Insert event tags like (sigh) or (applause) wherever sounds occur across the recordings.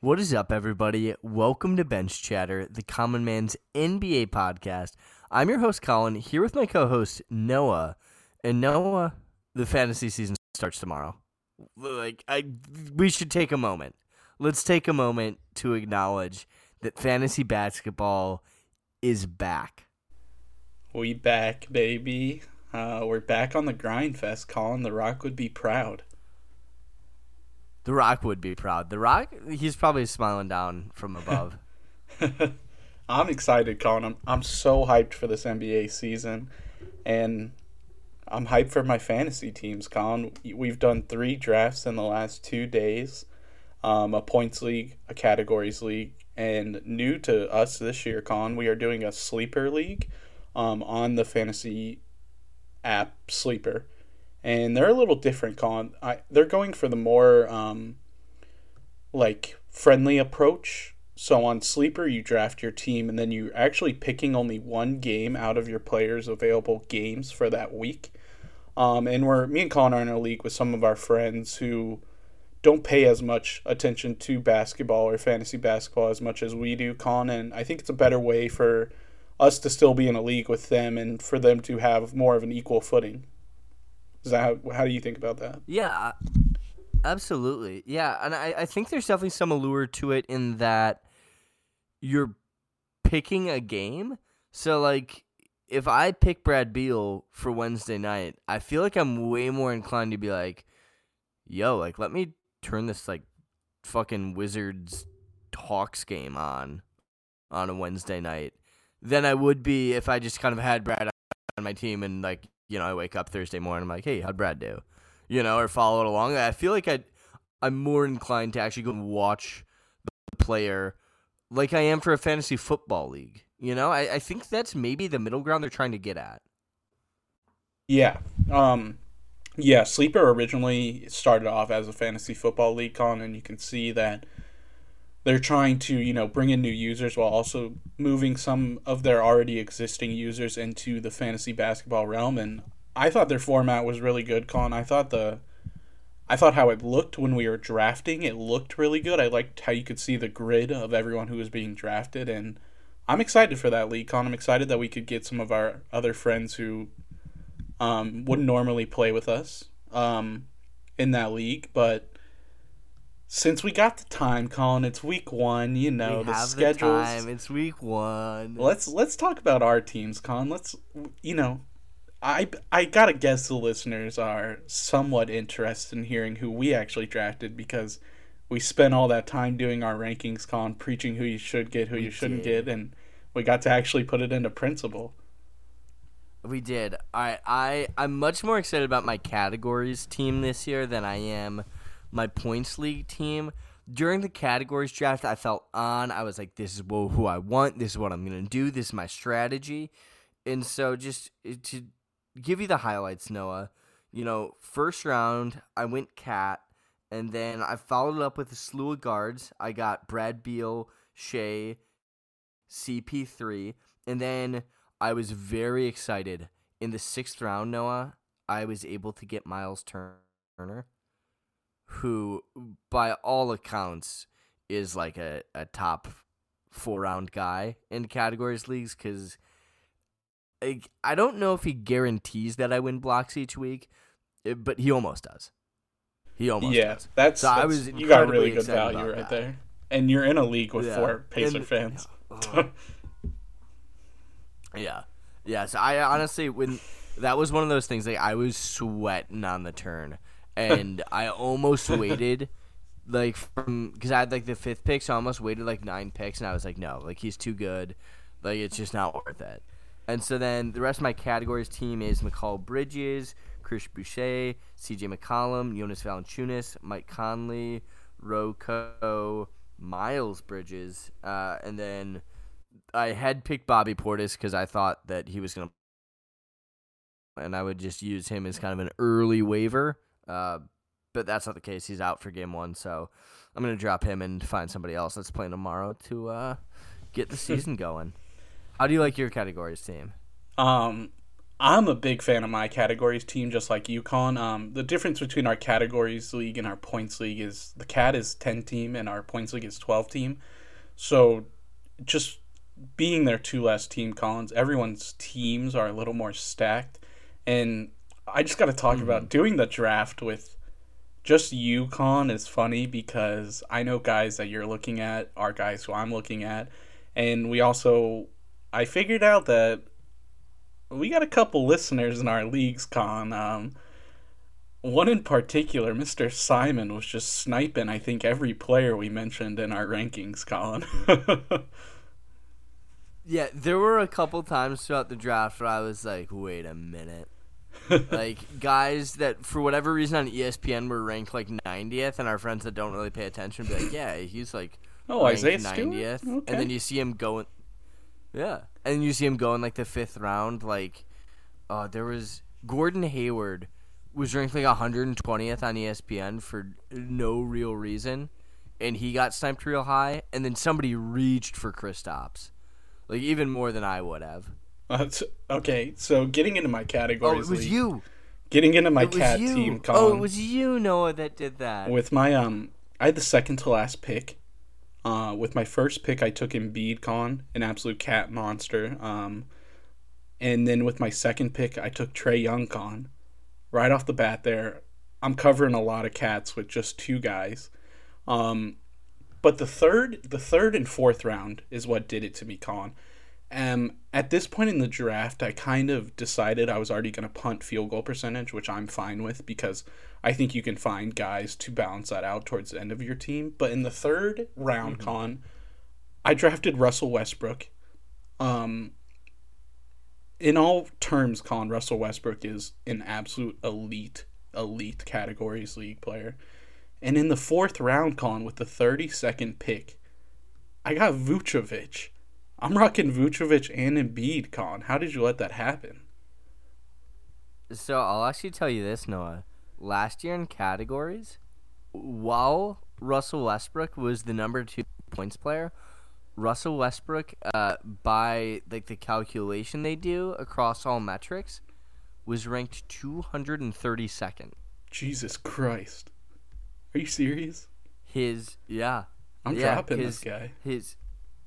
What is up, everybody? Welcome to Bench Chatter, the Common Man's NBA podcast. I'm your host, Colin, here with my co host, Noah. And Noah, the fantasy season starts tomorrow. Like, I, we should take a moment. Let's take a moment to acknowledge that fantasy basketball is back. We back, baby. Uh, we're back on the grind fest. Colin the Rock would be proud. The Rock would be proud. The Rock, he's probably smiling down from above. (laughs) (laughs) I'm excited, Colin. I'm I'm so hyped for this NBA season, and I'm hyped for my fantasy teams, Colin. We've done three drafts in the last two days, um, a points league, a categories league, and new to us this year, Colin, we are doing a sleeper league, um, on the fantasy app Sleeper and they're a little different. Colin, I, they're going for the more um, like friendly approach. So on Sleeper, you draft your team, and then you're actually picking only one game out of your players' available games for that week. Um, and we're me and Colin are in a league with some of our friends who don't pay as much attention to basketball or fantasy basketball as much as we do, Colin. And I think it's a better way for us to still be in a league with them and for them to have more of an equal footing. Is that how, how do you think about that? Yeah, absolutely. Yeah, and I, I think there's definitely some allure to it in that you're picking a game. So like if I pick Brad Beal for Wednesday night, I feel like I'm way more inclined to be like, yo, like let me turn this like fucking Wizards Hawks game on on a Wednesday night than I would be if I just kind of had Brad on my team and like you know, I wake up Thursday morning, I'm like, hey, how'd Brad do? You know, or follow it along. I feel like I, I'm more inclined to actually go and watch the player like I am for a fantasy football league. You know, I, I think that's maybe the middle ground they're trying to get at. Yeah. Um, yeah, Sleeper originally started off as a fantasy football league con, and you can see that they're trying to you know bring in new users while also moving some of their already existing users into the fantasy basketball realm. And i thought their format was really good colin. I thought the i thought how it looked when we were drafting. It looked really good. I liked how you could see the grid of everyone who was being drafted. And i'm excited for that league colin i'm excited that we could get some of our other friends who um, wouldn't normally play with us um, in that league. But since we got the time, Colin, it's week one. You know we the. The time. It's week one. Let's let's talk about our teams, Colin. Let's you know, I I gotta guess the listeners are somewhat interested in hearing who we actually drafted because we spent all that time doing our rankings, Colin, preaching who you should get, who we you shouldn't did. get, and we got to actually put it into principle. We did. All right, I I'm much more excited about my categories team this year than I am my points league team. During the categories draft, I felt on. I was like, this is who I want. This is what I'm going to do. This is my strategy. And so, just eh, to give you the highlights, Noah, you know, first round, I went Cat. And then I followed up with a slew of guards. I got Brad Beal, Shai, CP3. And then I was very excited. In the sixth round, Noah, I was able to get Miles Turner who, by all accounts, is like a, a top four round guy in categories leagues because I, I don't know if he guarantees that I win blocks each week, eh, but he almost does. He almost yeah, does. that's, so that's I was you got really good value right that. there, and you're in a league with yeah. four Pacer and, (laughs) fans. Uh, (laughs) yeah, yeah. So I honestly, when that was one of those things, like I was sweating on the turn and (laughs) I almost waited like from because I had like the fifth pick, so I almost waited like nine picks, and I was like, no, like he's too good, like it's just not worth it. And so then the rest of my categories team is Mikal Bridges, Chris Boucher, C.J. McCollum, Jonas Valanciunas, Mike Conley, Rocco, Miles Bridges, uh, and then I had picked Bobby Portis because I thought that he was gonna, and I would just use him as kind of an early waiver. Uh, but that's not the case. He's out for game one, so I'm gonna drop him and find somebody else that's playing tomorrow to uh, get the (laughs) season going. How do you like your categories team? Um, I'm a big fan of my categories team, just like UConn. Um, the difference between our categories league and our points league is the CAT is 10 team and our points league is 12 team. So just being there two less team, Collins, everyone's teams are a little more stacked. And I just got to talk mm-hmm. about doing the draft with just UConn is funny because I know guys that you're looking at are guys who I'm looking at. And we also, I figured out that we got a couple listeners in our leagues, Con. Um, one in particular, Mr. Simon, was just sniping, I think, every player we mentioned in our rankings, Colin. (laughs) yeah, there were a couple times throughout the draft where I was like, wait a minute. Like guys that for whatever reason on ESPN were ranked like 90th, and our friends that don't really pay attention be like, yeah, he's like (laughs) oh Isaiah 90th, okay. and then you see him going, yeah, and you see him going like the fifth round. Like, uh, there was Gordon Hayward was ranked like 120th on ESPN for no real reason, and he got sniped real high. And then somebody reached for Kristaps, like even more than I would have. Uh, okay, so getting into my categories. Oh, it was league, you. Getting into my cat you. team. Colin, oh, it was you, Noah, that did that. With my um, I had the second to last pick, uh, with my first pick, I took Embiid Con, an absolute cat monster. Um, and then with my second pick, I took Trae Young Con. Right off the bat, there, I'm covering a lot of cats with just two guys. Um, but the third, the third and fourth round is what did it to me, Con. Um, at this point in the draft, I kind of decided I was already going to punt field goal percentage, which I'm fine with because I think you can find guys to balance that out towards the end of your team. But in the third round, mm-hmm. con, I drafted Russell Westbrook. Um, in all terms, con Russell Westbrook is an absolute elite, elite categories league player. And in the fourth round, con with the thirty second pick, I got Vucevic. I'm rocking Vucevic and Embiid, con. How did you let that happen? So I'll actually tell you this, Noah last year in categories, while Russell Westbrook was the number two points player, Russell Westbrook, uh, by like the calculation they do across all metrics, was ranked 232nd. Jesus Christ. Are you serious? His yeah. I'm yeah, dropping his, this guy. His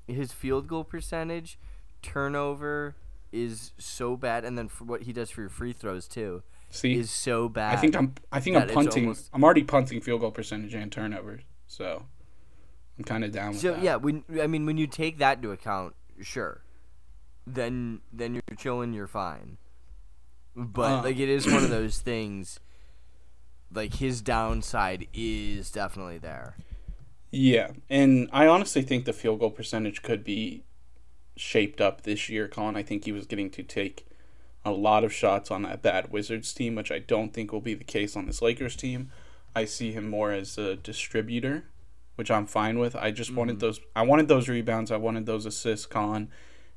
his field goal percentage, turnover is so bad, and then what he does for your free throws too. See, is so bad. I think I'm. I think I'm punting. Almost... I'm already punting field goal percentage and turnovers. So I'm kind of down with so, that. yeah, when I mean when you take that into account, sure, then then you're chilling. You're fine. But uh. like it is one of those things. Like his downside is definitely there. Yeah, and I honestly think the field goal percentage could be shaped up this year, Colin. I think he was getting to take a lot of shots on that bad Wizards team, which I don't think will be the case on this Lakers team. I see him more as a distributor, which I'm fine with. I just mm-hmm. wanted those I wanted those rebounds, I wanted those assists, Con.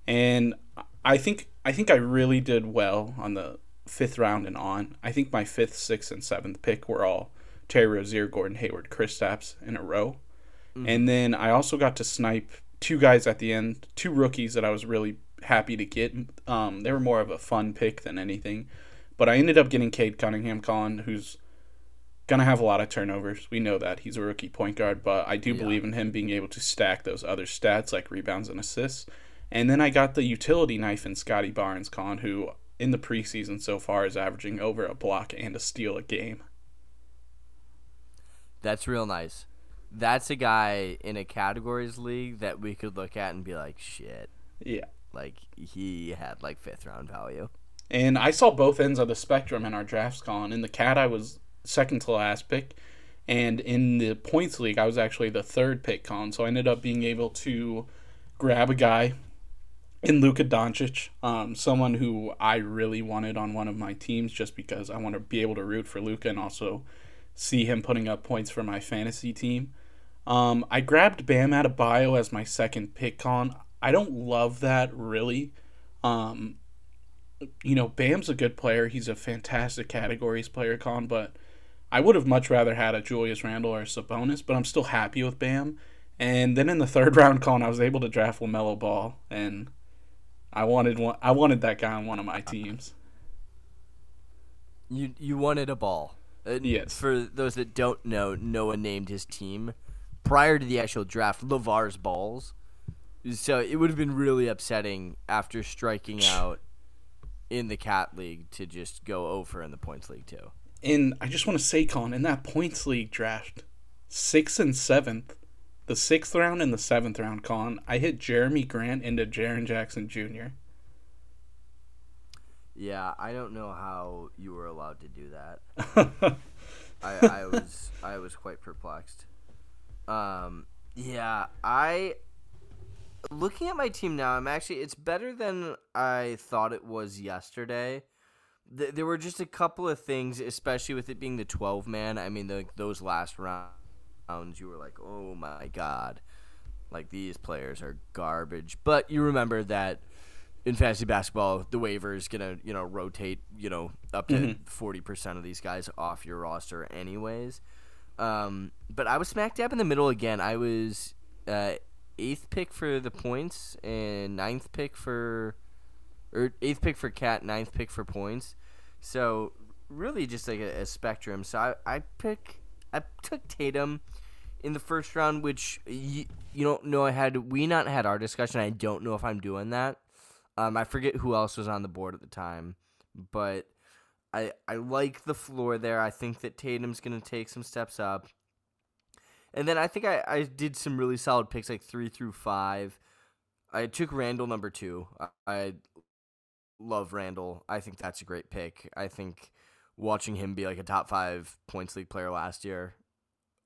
And I think I think I really did well on the fifth round and on. I think my fifth, sixth, and seventh pick were all Terry Rozier, Gordon Hayward, Kristaps in a row. Mm-hmm. And then I also got to snipe two guys at the end, two rookies that I was really happy to get. Um, they were more of a fun pick than anything. But I ended up getting Cade Cunningham, Colin, who's going to have a lot of turnovers. We know that. He's a rookie point guard, but I do yeah. believe in him being able to stack those other stats like rebounds and assists. And then I got the utility knife in Scottie Barnes, Colin, who in the preseason so far is averaging over a block and a steal a game. That's real nice. That's a guy in a categories league that we could look at and be like, shit. Yeah. Like he had like fifth round value. And I saw both ends of the spectrum in our drafts, Colin. In the cat, I was second to last pick, and in the points league, I was actually the third pick, Colin. So I ended up being able to grab a guy in Luka Doncic, um, someone who I really wanted on one of my teams, just because I want to be able to root for Luka and also see him putting up points for my fantasy team. Um, I grabbed Bam Adebayo as my second pick, Colin. I don't love that really. Um, you know, Bam's a good player. He's a fantastic categories player, Con, but I would have much rather had a Julius Randle or a Sabonis, but I'm still happy with Bam. And then in the third (laughs) round, Con, I was able to draft LaMelo Ball, and I wanted one. I wanted that guy on one of my teams. You you wanted a ball. Yes. For those that don't know, Noah named his team prior to the actual draft Lavar's balls. So it would have been really upsetting after striking out in the cat league to just go over in the points league too. And I just want to say, Colin, in that points league draft, sixth and seventh, the sixth round and the seventh round, Colin, I hit Jerami Grant into Jaren Jackson Jr. Yeah, I don't know how you were allowed to do that. (laughs) I, I was I was quite perplexed. Um, yeah, I looking at my team now. I'm actually it's better than I thought it was yesterday. Th- there were just a couple of things, especially with it being the 12 man. I mean, the, those last rounds, you were like, oh my god, like these players are garbage. But you remember that in fantasy basketball, the waiver is gonna you know rotate you know up to 40 percent of these guys off your roster anyways. Um, but I was smack dab in the middle again. I was uh, eighth pick for the points and ninth pick for, or eighth pick for cat, ninth pick for points. So really just like a, a spectrum. So I, I pick I took Tatum in the first round, which you, you don't know. I had we not had our discussion. I don't know if I'm doing that. Um, I forget who else was on the board at the time, but I I like the floor there. I think that Tatum's gonna take some steps up. And then I think I, I did some really solid picks like three through five. I took Randle number two. I, I love Randle. I think that's a great pick. I think watching him be like a top five points league player last year,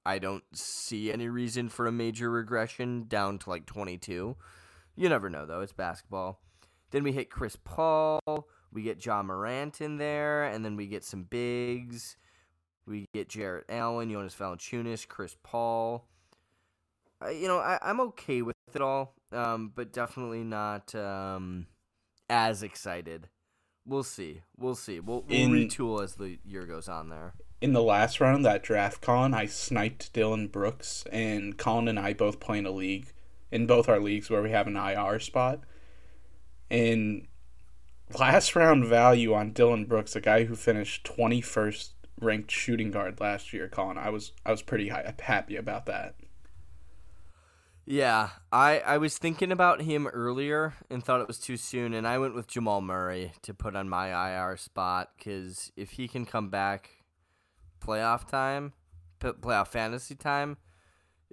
I don't see any reason for a major regression down to like 22. You never know though. It's basketball. Then we hit Chris Paul. We get Ja Morant in there, and then we get some bigs. We get Jarrett Allen, Jonas Valanciunas, Chris Paul. I, you know, I, I'm okay with it all, um, but definitely not um, as excited. We'll see. We'll see. We'll, we'll In- retool as the year goes on there. In the last round, that draft, Colin, I sniped Dillon Brooks, and Colin and I both play in a league, in both our leagues where we have an IR spot. And last round value on Dillon Brooks, a guy who finished 21st ranked shooting guard last year, Colin, I was I was pretty high, happy about that. Yeah, I, I was thinking about him earlier and thought it was too soon, and I went with Jamal Murray to put on my IR spot because if he can come back playoff time, playoff fantasy time,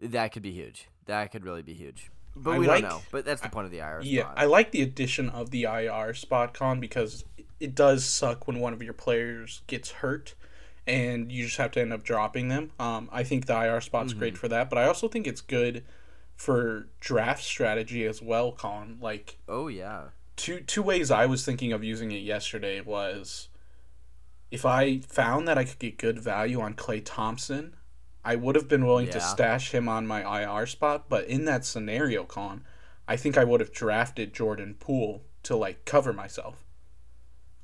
that could be huge. That could really be huge. But I we like- don't know. But that's the point of the IR Yeah, spot. I like the addition of the IR spot con because it does suck when one of your players gets hurt and you just have to end up dropping them. Um, I think the IR spot's great for that, but I also think it's good for draft strategy as well, Colin. Like oh, yeah. two two ways I was thinking of using it yesterday was if I found that I could get good value on Klay Thompson, I would have been willing to stash him on my IR spot. But in that scenario, Con, I think I would have drafted Jordan Poole to like cover myself.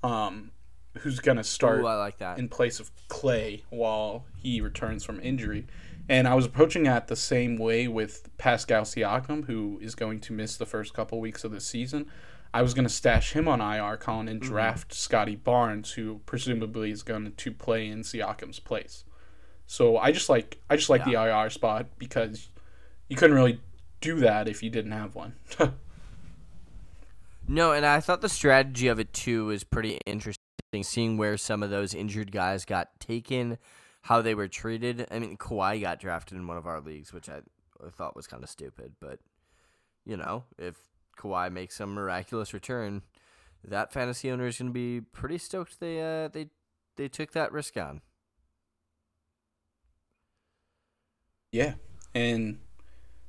Um, who's gonna start Ooh, I like that. in place of Klay while he returns from injury. And I was approaching that the same way with Pascal Siakam, who is going to miss the first couple weeks of the season. I was going to stash him on IR, Colin, and draft Scottie Barnes, who presumably is going to play in Siakam's place. So I just like I just like the IR spot because you couldn't really do that if you didn't have one. (laughs) No, and I thought the strategy of it too was pretty interesting. Seeing where some of those injured guys got taken, how they were treated. I mean, Kawhi got drafted in one of our leagues, which I, I thought was kind of stupid. But you know, if Kawhi makes some miraculous return, that fantasy owner is going to be pretty stoked they uh, they they took that risk on. Yeah, and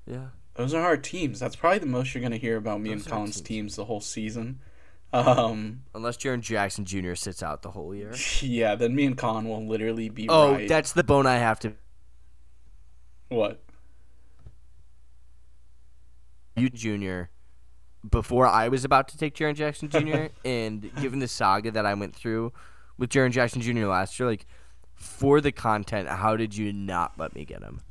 Yeah. those are our teams. That's probably the most you're going to hear about me Those and Colin's teams. teams the whole season. Um, Unless Jaren Jackson Jr. sits out the whole year. (laughs) Yeah, then me and Colin will literally be Oh, right. that's the bone I have to what? you Jr. before I was about to take Jaren Jackson (laughs) Jr. and given the saga that I went through with Jaren Jackson Jr. last year, like for the content, how did you not let me get him?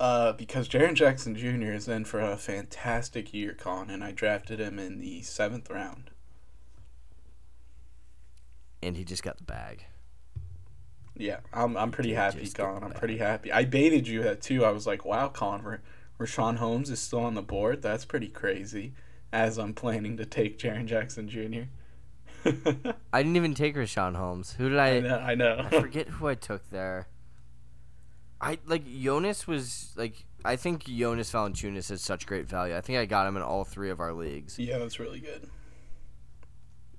Uh, because Jaren Jackson Jr. is in for a fantastic year, Colin, and I drafted him in the seventh round. And he just got the bag. Yeah, I'm I'm pretty happy, Colin. I'm pretty happy. I baited you that too. I was like, wow, Colin, R- Richaun Holmes is still on the board. That's pretty crazy. As I'm planning to take Jaren Jackson Jr. (laughs) I didn't even take Richaun Holmes. Who did I? I know. I know. I forget who I took there. I like Jonas was like I think Jonas Valanciunas is such great value. I think I got him in all three of our leagues. yeah, that's really good.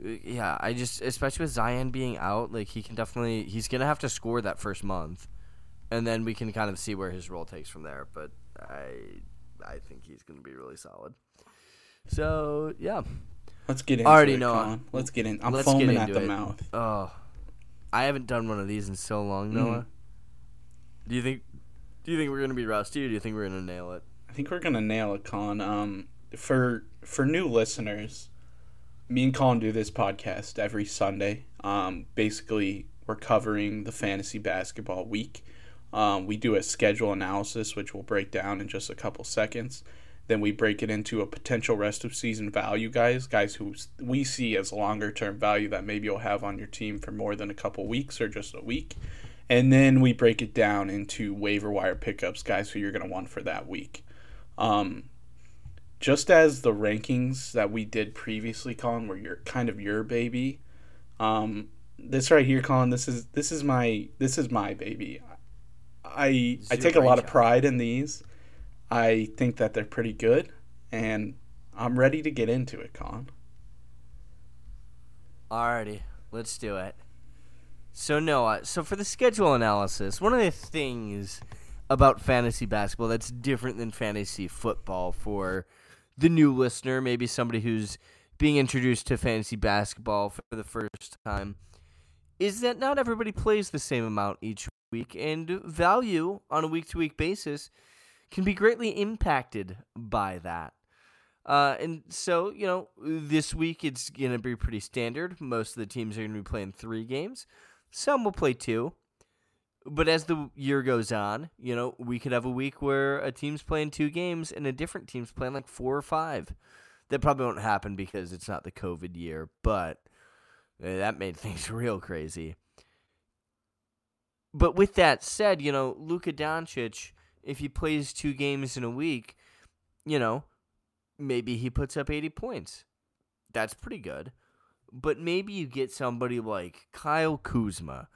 Uh, Yeah, I just especially with Zion being out, like he can definitely he's gonna have to score that first month, and then we can kind of see where his role takes from there. But I I think he's gonna be really solid. So yeah, Let's get into Already it, know. Colin. Let's get in. I'm foaming at the it. mouth. oh, I haven't done one of these in so long, Mhm. Noah. Do you think? Do you think we're gonna be rusty, or do you think we're gonna nail it? I think we're gonna nail it, Colin. Um, for for new listeners, me and Colin do this podcast every Sunday. Um, basically, we're covering the fantasy basketball week. Um, we do a schedule analysis, which we'll break down in just a couple seconds. Then we break it into a potential rest of season value guys, guys who we see as longer term value that maybe you'll have on your team for more than a couple weeks or just a week. And then we break it down into waiver wire pickups, guys who you're going to want for that week. Um, just as the rankings that we did previously, Colin, were your kind of your baby. Um, this right here, Colin, this is this is my this is my baby. I I take a lot of pride in these. I think that they're pretty good, and I'm ready to get into it, Colin. Alrighty, let's do it. So Noah, so for the schedule analysis, one of the things about fantasy basketball that's different than fantasy football for the new listener, maybe somebody who's being introduced to fantasy basketball for the first time, is that not everybody plays the same amount each week, and value on a week to week basis can be greatly impacted by that. Uh, and so, you know, this week it's going to be pretty standard. Most of the teams are going to be playing three games. Some will play two. But as the year goes on, you know, we could have a week where a team's playing two games and a different team's playing like four or five. That probably won't happen because it's not the COVID year, but uh, that made (laughs) things real crazy. But with that said, you know, Luka Doncic, if he plays two games in a week, you know, maybe he puts up 80 points. That's pretty good. But maybe you get somebody like Kyle Kuzma.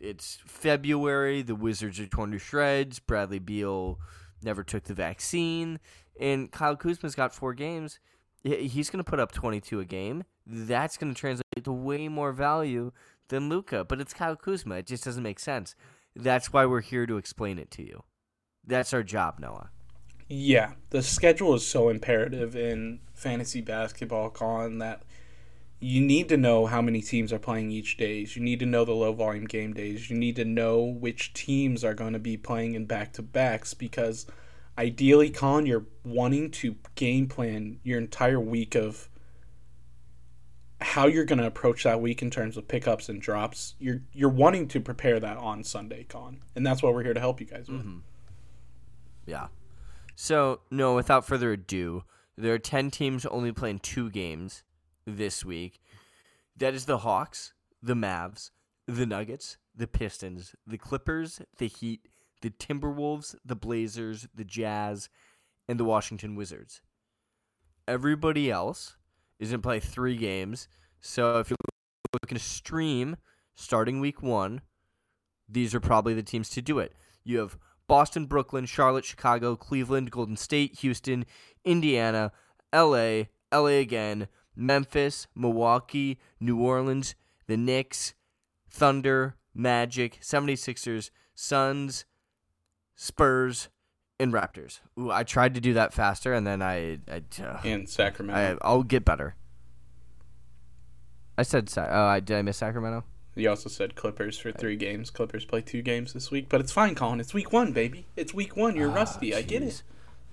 It's February. The Wizards are torn to shreds. Bradley Beal never took the vaccine. And Kyle Kuzma's got four games. He's going to put up 22 a game. That's going to translate to way more value than Luka. But it's Kyle Kuzma. It just doesn't make sense. That's why we're here to explain it to you. That's our job, Noah. Yeah, the schedule is so imperative in fantasy basketball, Colin, that you need to know how many teams are playing each days. You need to know the low volume game days. You need to know which teams are going to be playing in back to backs because ideally, Colin, you're wanting to game plan your entire week of how you're going to approach that week in terms of pickups and drops. You're you're wanting to prepare that on Sunday, Colin, and that's what we're here to help you guys with. Mm-hmm. Yeah. So, no, without further ado, there are 10 teams only playing two games this week. That is the Hawks, the Mavs, the Nuggets, the Pistons, the Clippers, the Heat, the Timberwolves, the Blazers, the Jazz, and the Washington Wizards. Everybody else is going to play three games. So, if you're looking to stream starting week one, these are probably the teams to do it. You have Boston, Brooklyn, Charlotte, Chicago, Cleveland, Golden State, Houston, Indiana, LA, LA again, Memphis, Milwaukee, New Orleans, the Knicks, Thunder, Magic, 76ers, Suns, Spurs, and Raptors. Ooh, I tried to do that faster and then I I, uh, And Sacramento. I I'll get better. I said Sa- oh, I did I miss Sacramento? You also said Clippers for three games. Clippers play two games this week, but it's fine, Colin. It's week one, baby. It's week one. You're Ah, rusty. I get it.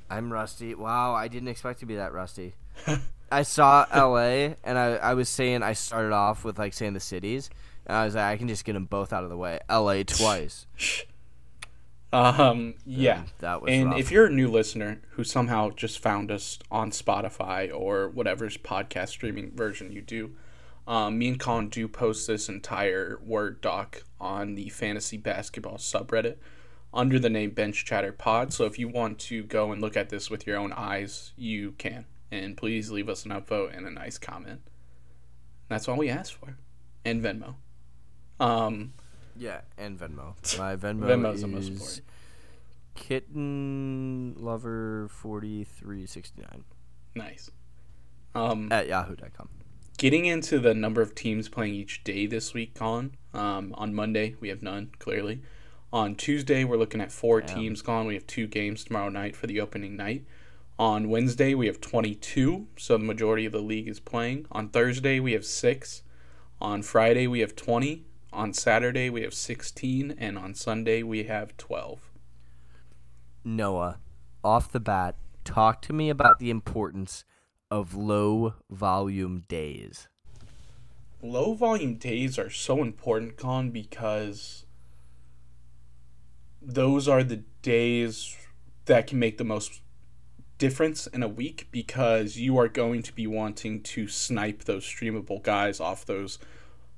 I'm rusty. Wow, I didn't expect to be that rusty. (laughs) I saw LA, and I, I was saying I started off with like saying the cities, and I was like, I can just get them both out of the way. LA twice. Um, yeah. that was and rough. if you're a new listener who somehow just found us on Spotify or whatever's podcast streaming version you do, Um, me and Colin do post this entire Word doc on the fantasy basketball subreddit under the name Bench Chatter Pod. So if you want to go and look at this with your own eyes, you can. And please leave us an upvote and a nice comment. That's all we ask for. And Venmo. Um, Yeah, and Venmo. My (laughs) Venmo Venmo's the most is important. kitten lover forty three sixty nine nice. Um, at yahoo.com. getting into the number of teams playing each day this week, Colin. Um, on Monday, we have none, clearly. On Tuesday, we're looking at four Damn. teams, Colin. We have two games tomorrow night for the opening night. On Wednesday, we have 22, so the majority of the league is playing. On Thursday, we have six. On Friday, we have 20. On Saturday, we have 16. And on Sunday, we have 12. Noah, off the bat, talk to me about the importance of low volume days. low volume days are so important, Con, because those are the days that can make the most difference in a week because you are going to be wanting to snipe those streamable guys off those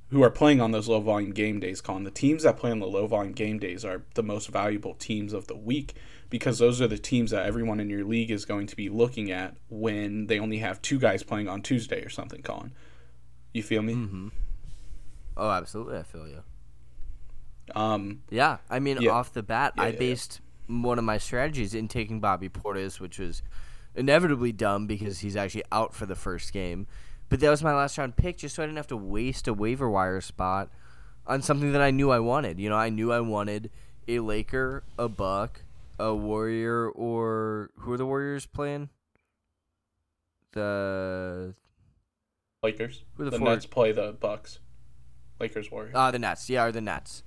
who are playing on those low volume game days, Colin. The teams that play on the low volume game days are the most valuable teams of the week because those are the teams that everyone in your league is going to be looking at when they only have two guys playing on Tuesday or something, Colin. You feel me? Mm-hmm. Oh, absolutely. I feel you. Um, Yeah, I mean, Yeah. off the bat, Yeah, I yeah, based one of my strategies in taking Bobby Portis, which was inevitably dumb because he's actually out for the first game. But that was my last round pick, just so I didn't have to waste a waiver wire spot on something that I knew I wanted. You know, I knew I wanted a Laker, a Buck, a Warrior, or who are the Warriors playing? The Lakers. Who are the the Nets play the Bucks. Lakers Warriors. Ah, the Nets. Yeah, or the Nets.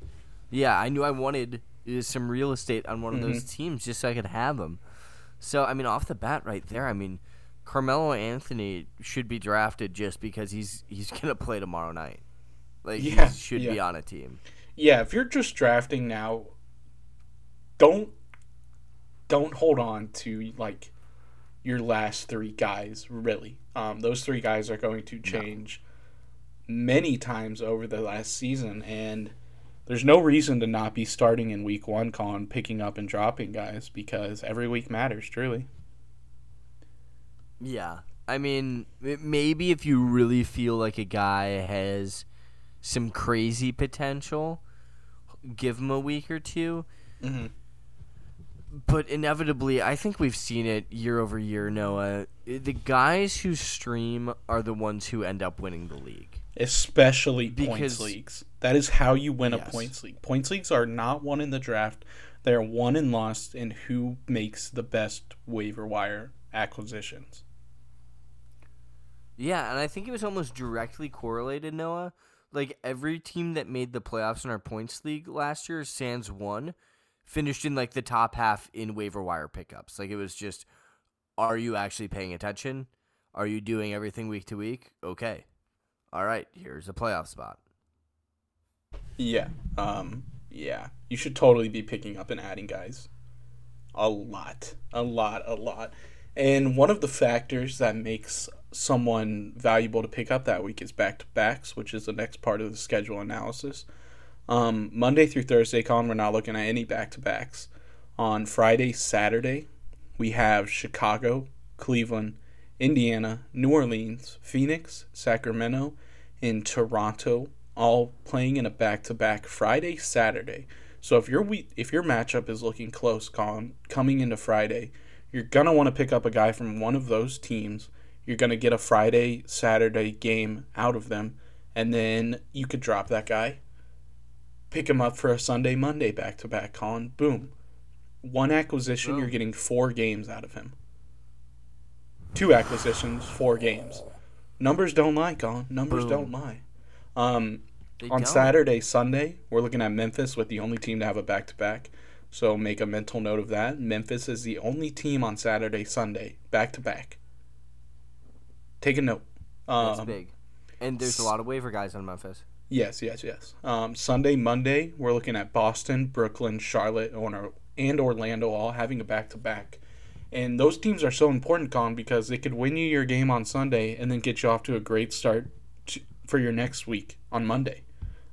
Yeah, I knew I wanted uh, some real estate on one of those teams just so I could have them. So, I mean, off the bat, right there, I mean, Carmelo Anthony should be drafted just because he's he's (laughs) gonna play tomorrow night. Like Yeah, he should be on a team. yeah, if you're just drafting now, don't don't hold on to like your last three guys. Really, um, those three guys are going to change many times over the last season, and there's no reason to not be starting in week one, Colin, picking up and dropping guys because every week matters. Truly, Yeah, I mean, maybe if you really feel like a guy has some crazy potential, give him a week or 2 Mhm. But inevitably, I think we've seen it year over year. Noah, the guys who stream are the ones who end up winning the league. especially points Because- leagues. That is how you win a points league. Points leagues are not won in the draft; they're won and lost in who makes the best waiver wire acquisitions. Yeah, and I think it was almost directly correlated, Noah. Like every team that made the playoffs in our points league last year, Sans won, finished in like the top half in waiver wire pickups. Like it was just, are you actually paying attention? Are you doing everything week to week? Okay. All right, here's a playoff spot. Yeah, um, yeah. You should totally be picking up and adding guys. A lot, a lot, a lot. And one of the factors that makes someone valuable to pick up that week is back to backs, which is the next part of the schedule analysis. Um, Monday through Thursday, Colin, we're not looking at any back to backs. On Friday, Saturday, we have Chicago, Cleveland, Indiana, New Orleans, Phoenix, Sacramento, and Toronto all playing in a back-to-back Friday Saturday. So if your we if your matchup is looking close, con coming into Friday, you're gonna want to pick up a guy from one of those teams. You're gonna get a Friday Saturday game out of them, and then you could drop that guy, pick him up for a Sunday Monday back-to-back. Con boom, one acquisition, you're getting four games out of him. Two acquisitions, four games. Oh. Numbers don't lie, Colin. Numbers Boom. don't lie. Um, on don't. Saturday, Sunday, we're looking at Memphis with the only team to have a back to back. So make a mental note of that. Memphis is the only team on Saturday, Sunday, back to back. Take a note. That's Um, big. And there's a lot of waiver guys on Memphis. Yes, yes, yes. Um, Sunday, Monday, we're looking at Boston, Brooklyn, Charlotte, or, and Orlando all having a back to back. And those teams are so important, Con, because they could win you your game on Sunday and then get you off to a great start for your next week on Monday.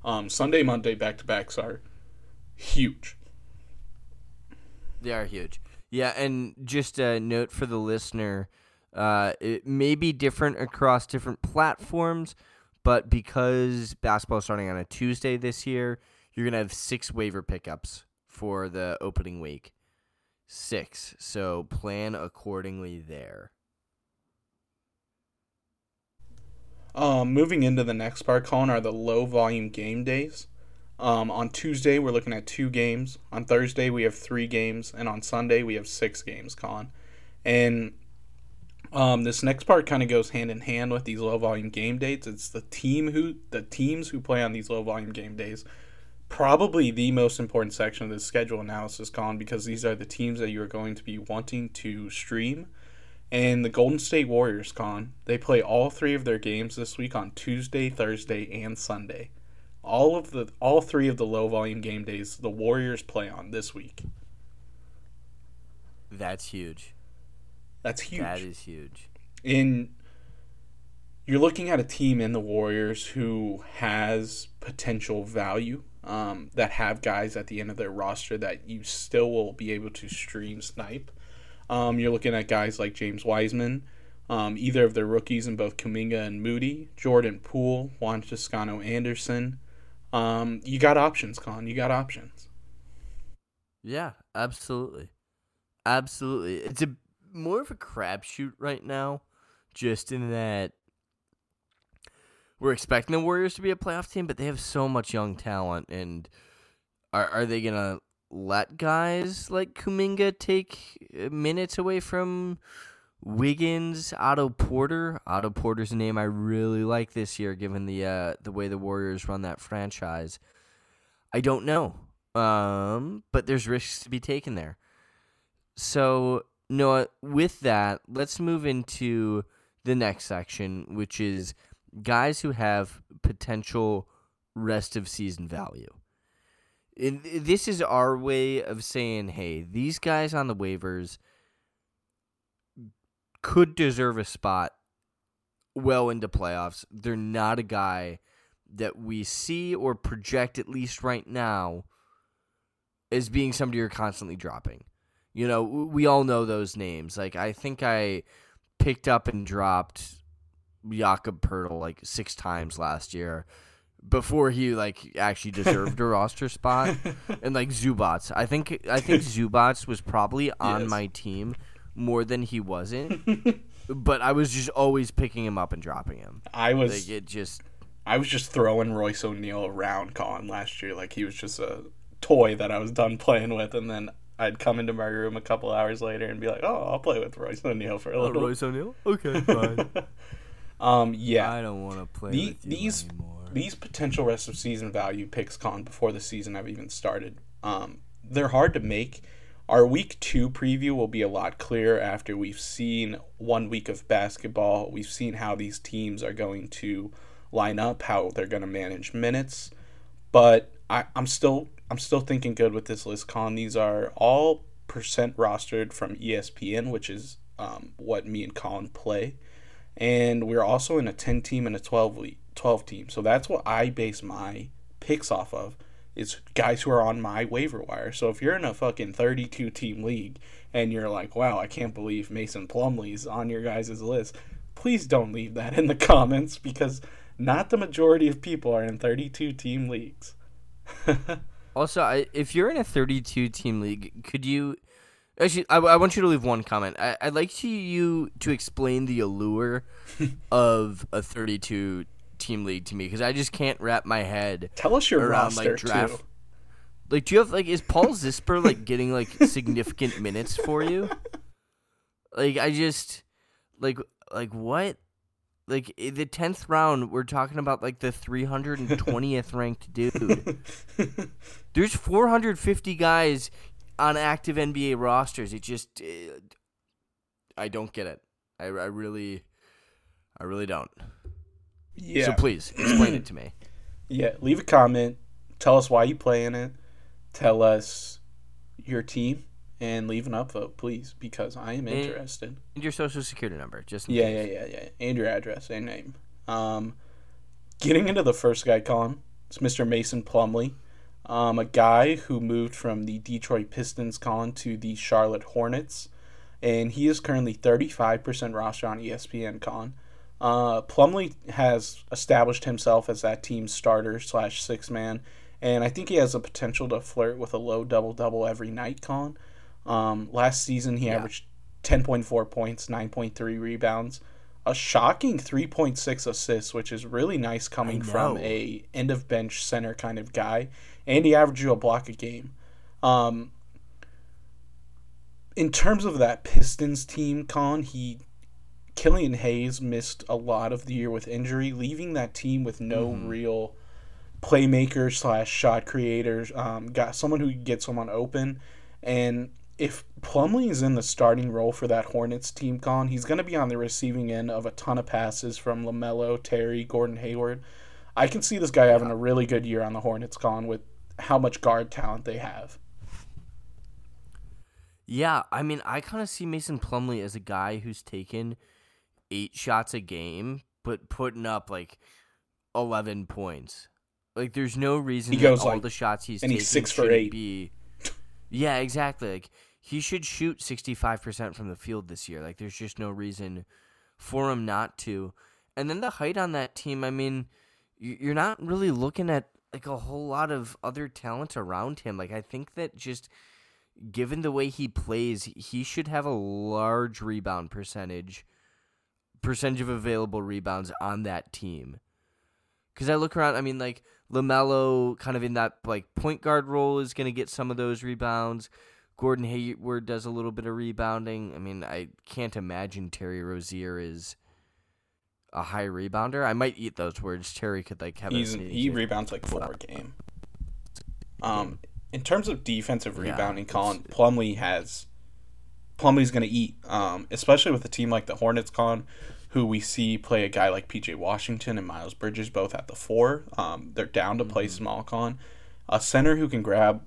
Um, Sunday, Monday back to backs are huge. They are huge. Yeah, and just a note for the listener uh, it may be different across different platforms, but because basketball is starting on a Tuesday this year, you're going to have six waiver pickups for the opening week. Six. So plan accordingly there. Um, moving into the next part, Colin, are the low volume game days. Um, on Tuesday, we're looking at two games. On Thursday, we have three games. And on Sunday, we have six games, Colin. And um, this next part kind of goes hand in hand with these low volume game dates. It's the team who the teams who play on these low volume game days. Probably the most important section of this schedule analysis, Colin, because these are the teams that you are going to be wanting to stream. And the Golden State Warriors, Con, they play all three of their games this week on Tuesday, Thursday, and Sunday. All of the all three of the low volume game days the Warriors play on this week. That's huge. That's huge. That is huge. In you're looking at a team in the Warriors who has potential value, um, that have guys at the end of their roster that you still will be able to stream snipe. Um, you're looking at guys like James Wiseman, um, either of their rookies in both Kuminga and Moody, Jordan Poole, Juan Toscano Anderson. Um, you got options, Con. You got options. Yeah, absolutely, absolutely. It's a more of a crapshoot right now, just in that we're expecting the Warriors to be a playoff team, but they have so much young talent, and are are they gonna let guys like Kuminga take uh, minutes away from Wiggins, Otto Porter? Otto Porter's a name I really like this year, given the uh, the way the Warriors run that franchise. I don't know, um, but there's risks to be taken there. So Noah, with that, let's move into the next section, which is guys who have potential rest of season value. This is our way of saying, hey, these guys on the waivers could deserve a spot well into playoffs. They're not a guy that we see or project, at least right now, as being somebody you're constantly dropping. You know, we all know those names. Like I think I picked up and dropped Jakob Poeltl like six times last year before he like actually deserved a roster spot. (laughs) And like Zubac, I think I think (laughs) Zubac was probably on yes. my team more than he wasn't. (laughs) but I was just always picking him up and dropping him. I was like it just I was just throwing Royce O'Neale around Colin last year like he was just a toy that I was done playing with and then I'd come into my room a couple hours later and be like, "Oh, I'll play with Royce O'Neale for a oh, little." Royce O'Neale? Okay, fine. um, yeah. I don't want to play the, these anymore. These potential rest of season value picks, con before the season have even started. Um, they're hard to make. Our week two preview will be a lot clearer after we've seen one week of basketball. We've seen how these teams are going to line up, how they're going to manage minutes. But I, I'm still I'm still thinking good with this list, Con. These are all percent rostered from ESPN, which is um, what me and Colin play. And we're also in a 10 team and a 12 league, 12 team. So that's what I base my picks off of. It's guys who are on my waiver wire. So if you're in a fucking 32 team league and you're like, wow, I can't believe Mason Plumlee's on your guys' list, please don't leave that in the (laughs) comments because not the majority of people are in 32 team leagues. (laughs) Also, I, if you're in a 32 team league, could you? Actually, I, I want you to leave one comment. I, I'd like to you to explain the allure (laughs) of a 32 team league to me because I just can't wrap my head. Tell us your around, roster like, draft. Too. Like, do you have like is Paul Zipser like (laughs) getting like significant minutes for you? Like, I just like like what? like the tenth round, we're talking about like the three hundred and twentieth (laughs) ranked dude. There's four hundred fifty guys on active NBA rosters. It just, uh, I don't get it. I, I really, I really don't. Yeah. So please explain it to me. (clears throat) Yeah, leave a comment. Tell us why you play in it. Tell us your team and leave an upvote, please, because I am interested. And your social security number, just yeah, yeah, yeah, yeah, and your address and name. Um, getting into the first guy, Colin, it's Mr. Mason Plumlee, um, a guy who moved from the Detroit Pistons, Colin, to the Charlotte Hornets, and he is currently 35% roster on ESPN, Colin. Uh, Plumlee has established himself as that team's starter slash six man, and I think he has the potential to flirt with a low double double every night, Con, Um, last season, he yeah. averaged 10.4 points, 9.3 rebounds, a shocking 3.6 assists, which is really nice coming from a end of bench center kind of guy, and he averaged you a block a game. Um, in terms of that Pistons team, Con, he Killian Hayes missed a lot of the year with injury, leaving that team with no mm-hmm. real playmaker slash shot creators. Um, got someone who could get someone open, and if Plumlee is in the starting role for that Hornets team, Con, he's going to be on the receiving end of a ton of passes from LaMelo, Terry, Gordon Hayward. I can see this guy having a really good year on the Hornets, Con, with how much guard talent they have. Yeah, I mean, I kind of see Mason Plumlee as a guy who's taken eight shots a game, but putting up like eleven points. Like, there's no reason he goes all like, the shots he's and taking he's six for eight. Be... (laughs) Yeah, exactly. Like he should shoot 65% from the field this year. Like there's just no reason for him not to. And then the height on that team, I mean, you're not really looking at like a whole lot of other talent around him. Like I think that just given the way he plays, he should have a large rebound percentage percentage of available rebounds on that team. Cuz I look around, I mean like LaMelo kind of in that like point guard role is going to get some of those rebounds. Gordon Hayward does a little bit of rebounding. I mean, I can't imagine Terry Rozier is a high rebounder. I might eat those words. Terry could like have. He's, he rebounds like four a game. Um, in terms of defensive rebounding, yeah, Colin Plumlee has. Plumlee's going to eat, um, especially with a team like the Hornets, con, who we see play a guy like PJ Washington and Miles Bridges both at the four. Um, they're down to play mm-hmm. small con. A center who can grab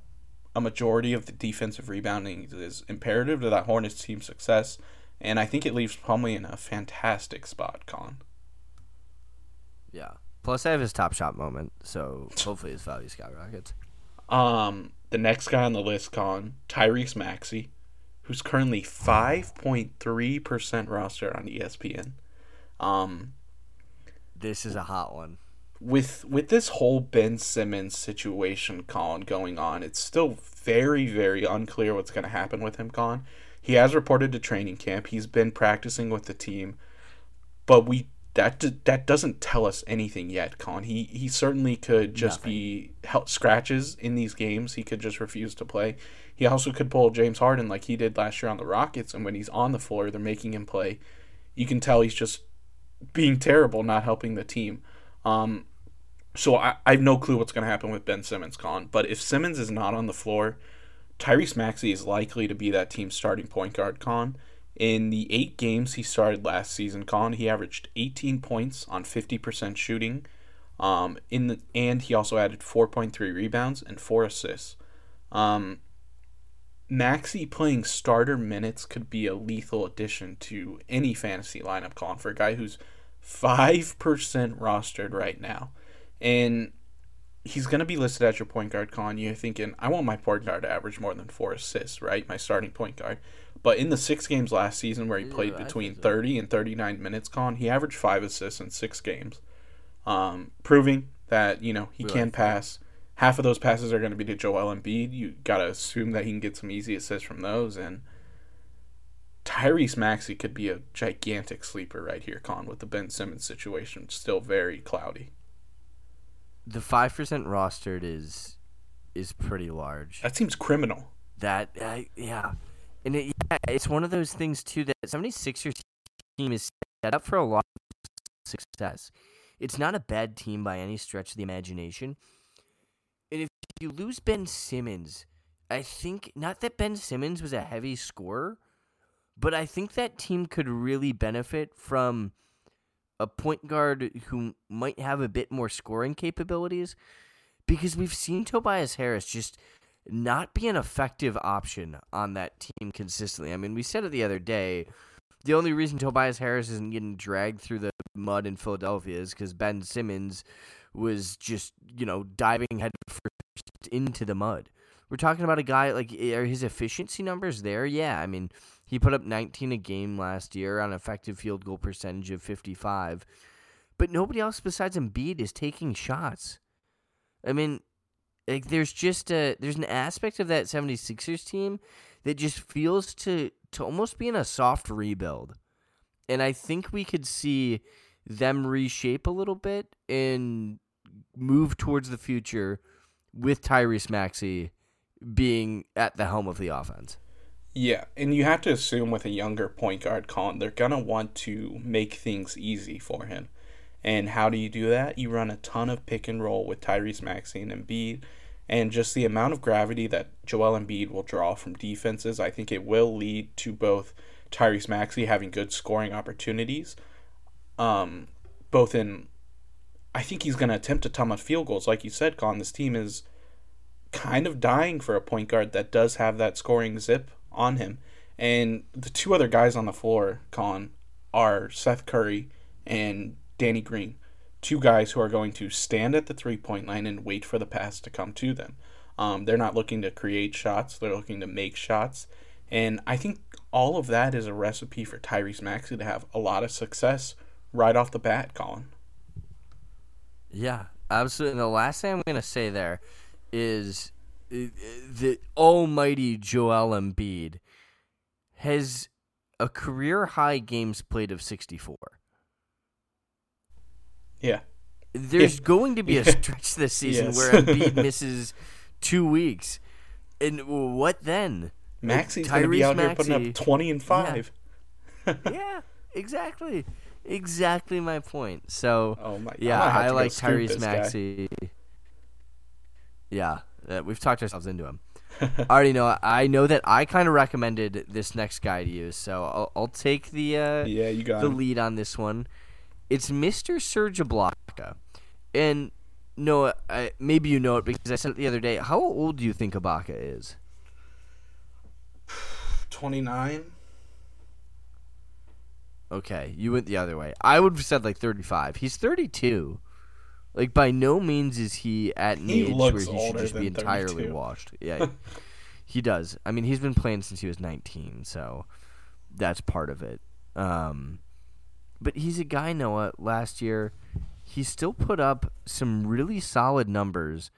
a majority of the defensive rebounding is imperative to that Hornets team success, and I think it leaves Plumlee in a fantastic spot, Con. Yeah. Plus, I have his top shot moment, so hopefully his value skyrockets. (laughs) Um, the next guy on the list, Con Tyrese Maxey, who's currently five point three percent roster on ESPN. Um, this is a hot one with with this whole Ben Simmons situation, Colin, going on, it's still very very unclear what's going to happen with him, Colin. He has reported to training camp. He's been practicing with the team, but we that that doesn't tell us anything yet, Colin. He he certainly could just Nothing. be help, scratches in these games. He could just refuse to play. He also could pull James Harden like he did last year on the Rockets, and when he's on the floor, they're making him play. You can tell he's just being terrible, not helping the team. Um, so I, I have no clue what's going to happen with Ben Simmons, Con. But if Simmons is not on the floor, Tyrese Maxey is likely to be that team's starting point guard, Con. In the eight games he started last season, Con, he averaged 18 points on 50% shooting. Um, in the and he also added 4.3 rebounds and four assists. Um, Maxey playing starter minutes could be a lethal addition to any fantasy lineup, Con, for a guy who's five percent rostered right now and he's going to be listed as your point guard, Con. You're thinking, I want my point guard to average more than four assists, right? My starting point guard. But in the six games last season where he played between 30 and 39 minutes, Con, he averaged five assists in six games, um, proving that, you know, he can pass. Half of those passes are going to be to Joel Embiid. You got to assume that he can get some easy assists from those. And Tyrese Maxey could be a gigantic sleeper right here, Con, with the Ben Simmons situation still very cloudy the five percent rostered is is pretty large. That seems criminal. That uh, yeah, and it, yeah, it's one of those things too that 76ers team is set up for a lot of success. It's not a bad team by any stretch of the imagination. And if you lose Ben Simmons, I think not that Ben Simmons was a heavy scorer, but I think that team could really benefit from a point guard who might have a bit more scoring capabilities because we've seen Tobias Harris just not be an effective option on that team consistently. I mean, we said it the other day. The only reason Tobias Harris isn't getting dragged through the mud in Philadelphia is because Ben Simmons was just, you know, diving head first into the mud. We're talking about a guy like eh, are his efficiency numbers there? Yeah, I mean, he put up 19 a game last year on effective field goal percentage of 55. But nobody else besides Embiid is taking shots. I mean, like there's just a there's an aspect of that 76ers team that just feels to to almost be in a soft rebuild. And I think we could see them reshape a little bit and move towards the future with Tyrese Maxey being at the helm of the offense. Yeah, and you have to assume with a younger point guard, Colin, they're gonna want to make things easy for him. And how do you do that? You run a ton of pick and roll with Tyrese Maxey and Embiid, and just the amount of gravity that Joel Embiid will draw from defenses, I think it will lead to both Tyrese Maxey having good scoring opportunities, um, both in. I think he's going to attempt a ton of field goals, like you said, Con, This team is kind of dying for a point guard that does have that scoring zip on him. And the two other guys on the floor, Con, are Seth Curry and Danny Green. Two guys who are going to stand at the three point line and wait for the pass to come to them. Um, they're not looking to create shots, they're looking to make shots. And I think all of that is a recipe for Tyrese Maxey to have a lot of success right off the bat, Colin. Yeah, absolutely. And the last thing I'm going to say there is uh, the almighty Joel Embiid has a career high games played of 64. Yeah. There's going to be a (laughs) stretch this season yes. where Embiid (laughs) misses two weeks. And what then? Maxey's going to be out Maxey, here putting up 20 and 5. Yeah, (laughs) yeah exactly. Exactly my point. So, oh my, yeah, I, like Tyrese Maxey. Guy. Yeah, uh, we've talked ourselves into him. I already know. I know that I kind of recommended this next guy to you, so I'll, I'll take the uh, yeah, you got the him. lead on this one. It's Mr. Serge Ibaka, and no, I, maybe you know it because I said it the other day. How old do you think Ibaka is? (sighs) Twenty nine. Okay, you went the other way. I would have said like thirty five. He's thirty two. Like by no means is he at an he age where he should just be entirely 32. washed. (laughs) Yeah, he does. I mean, he's been playing since he was 19, so that's part of it. Um, but he's a guy, Noah. Last year, he still put up some really solid numbers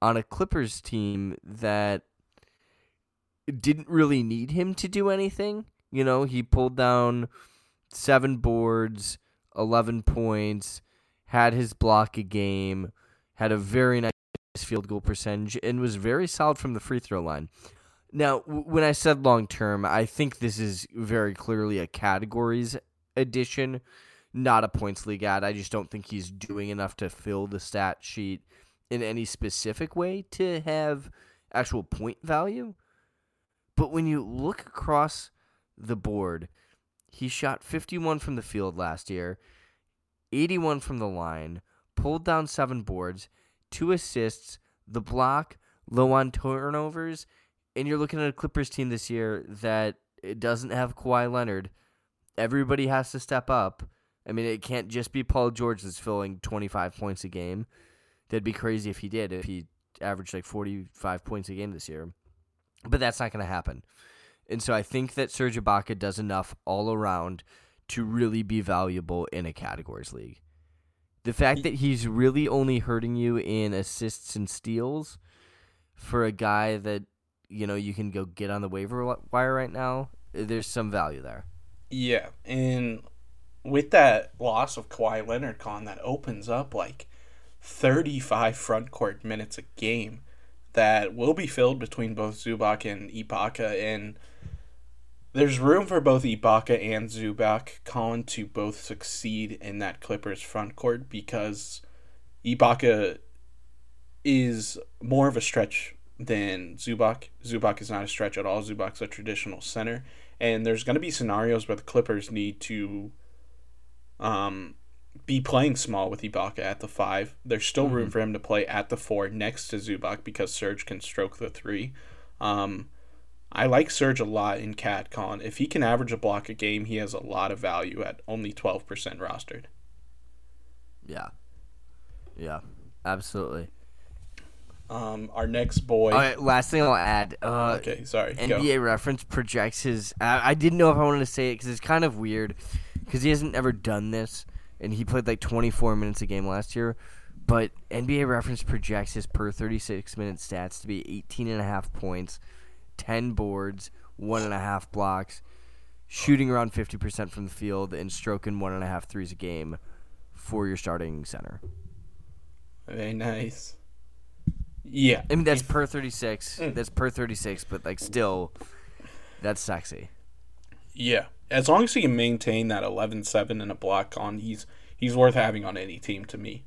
on a Clippers team that didn't really need him to do anything. You know, he pulled down seven boards, 11 points had his block a game, had a very nice field goal percentage, and was very solid from the free throw line. Now, when I said long term, I think this is very clearly a categories addition, not a points league ad. I just don't think he's doing enough to fill the stat sheet in any specific way to have actual point value. But when you look across the board, he shot 51 from the field last year. 81 from the line, pulled down seven boards, two assists, the block, low on turnovers, and you're looking at a Clippers team this year that doesn't have Kawhi Leonard. Everybody has to step up. I mean, it can't just be Paul George that's filling 25 points a game. That'd be crazy if he did, if he averaged like 45 points a game this year. But that's not going to happen. And so I think that Serge Ibaka does enough all around to really be valuable in a categories league. The fact that he's really only hurting you in assists and steals for a guy that you know you can go get on the waiver wire right now, there's some value there. Yeah, and with that loss of Kawhi Leonard, con that opens up like 35 front court minutes a game that will be filled between both Zubac and Ibaka and there's room for both Ibaka and Zubac, Colin, to both succeed in that Clippers front court because Ibaka is more of a stretch than Zubac. Zubac is not a stretch at all. Zubac's a traditional center. And there's going to be scenarios where the Clippers need to um, be playing small with Ibaka at the five. There's still mm-hmm. room for him to play at the four next to Zubac because Serge can stroke the three. Um, I like Serge a lot in CatCon. If he can average a block a game, he has a lot of value at only 12% rostered. Yeah. Yeah. Absolutely. Um, our next boy. Right, last thing I'll add. Uh, okay, sorry. NBA go. reference projects his. I, I didn't know if I wanted to say it because it's kind of weird because he hasn't ever done this and he played like 24 minutes a game last year. But NBA reference projects his per 36 minute stats to be 18 and a half points, 10 boards, one and a half blocks, shooting around 50% from the field, and stroking one and a half threes a game for your starting center. Very nice. Yeah. I mean, that's per 36. Mm. That's per 36, but like still, that's sexy. Yeah. As long as he can maintain that 11-7 and a block on, he's he's worth having on any team to me.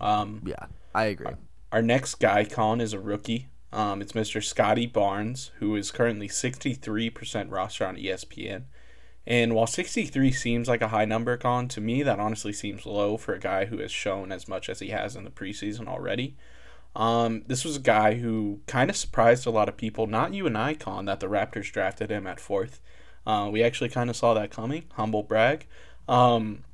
Um, yeah, I agree. Our, our next guy, Colin, is a rookie. Um, it's Mr. Scottie Barnes, who is currently 63% roster on ESPN. And while 63 seems like a high number, Colin, to me that honestly seems low for a guy who has shown as much as he has in the preseason already. Um, this was a guy who kind of surprised a lot of people, not you and I, Con, that the Raptors drafted him at fourth. Uh, we actually kind of saw that coming. Humble brag. Um,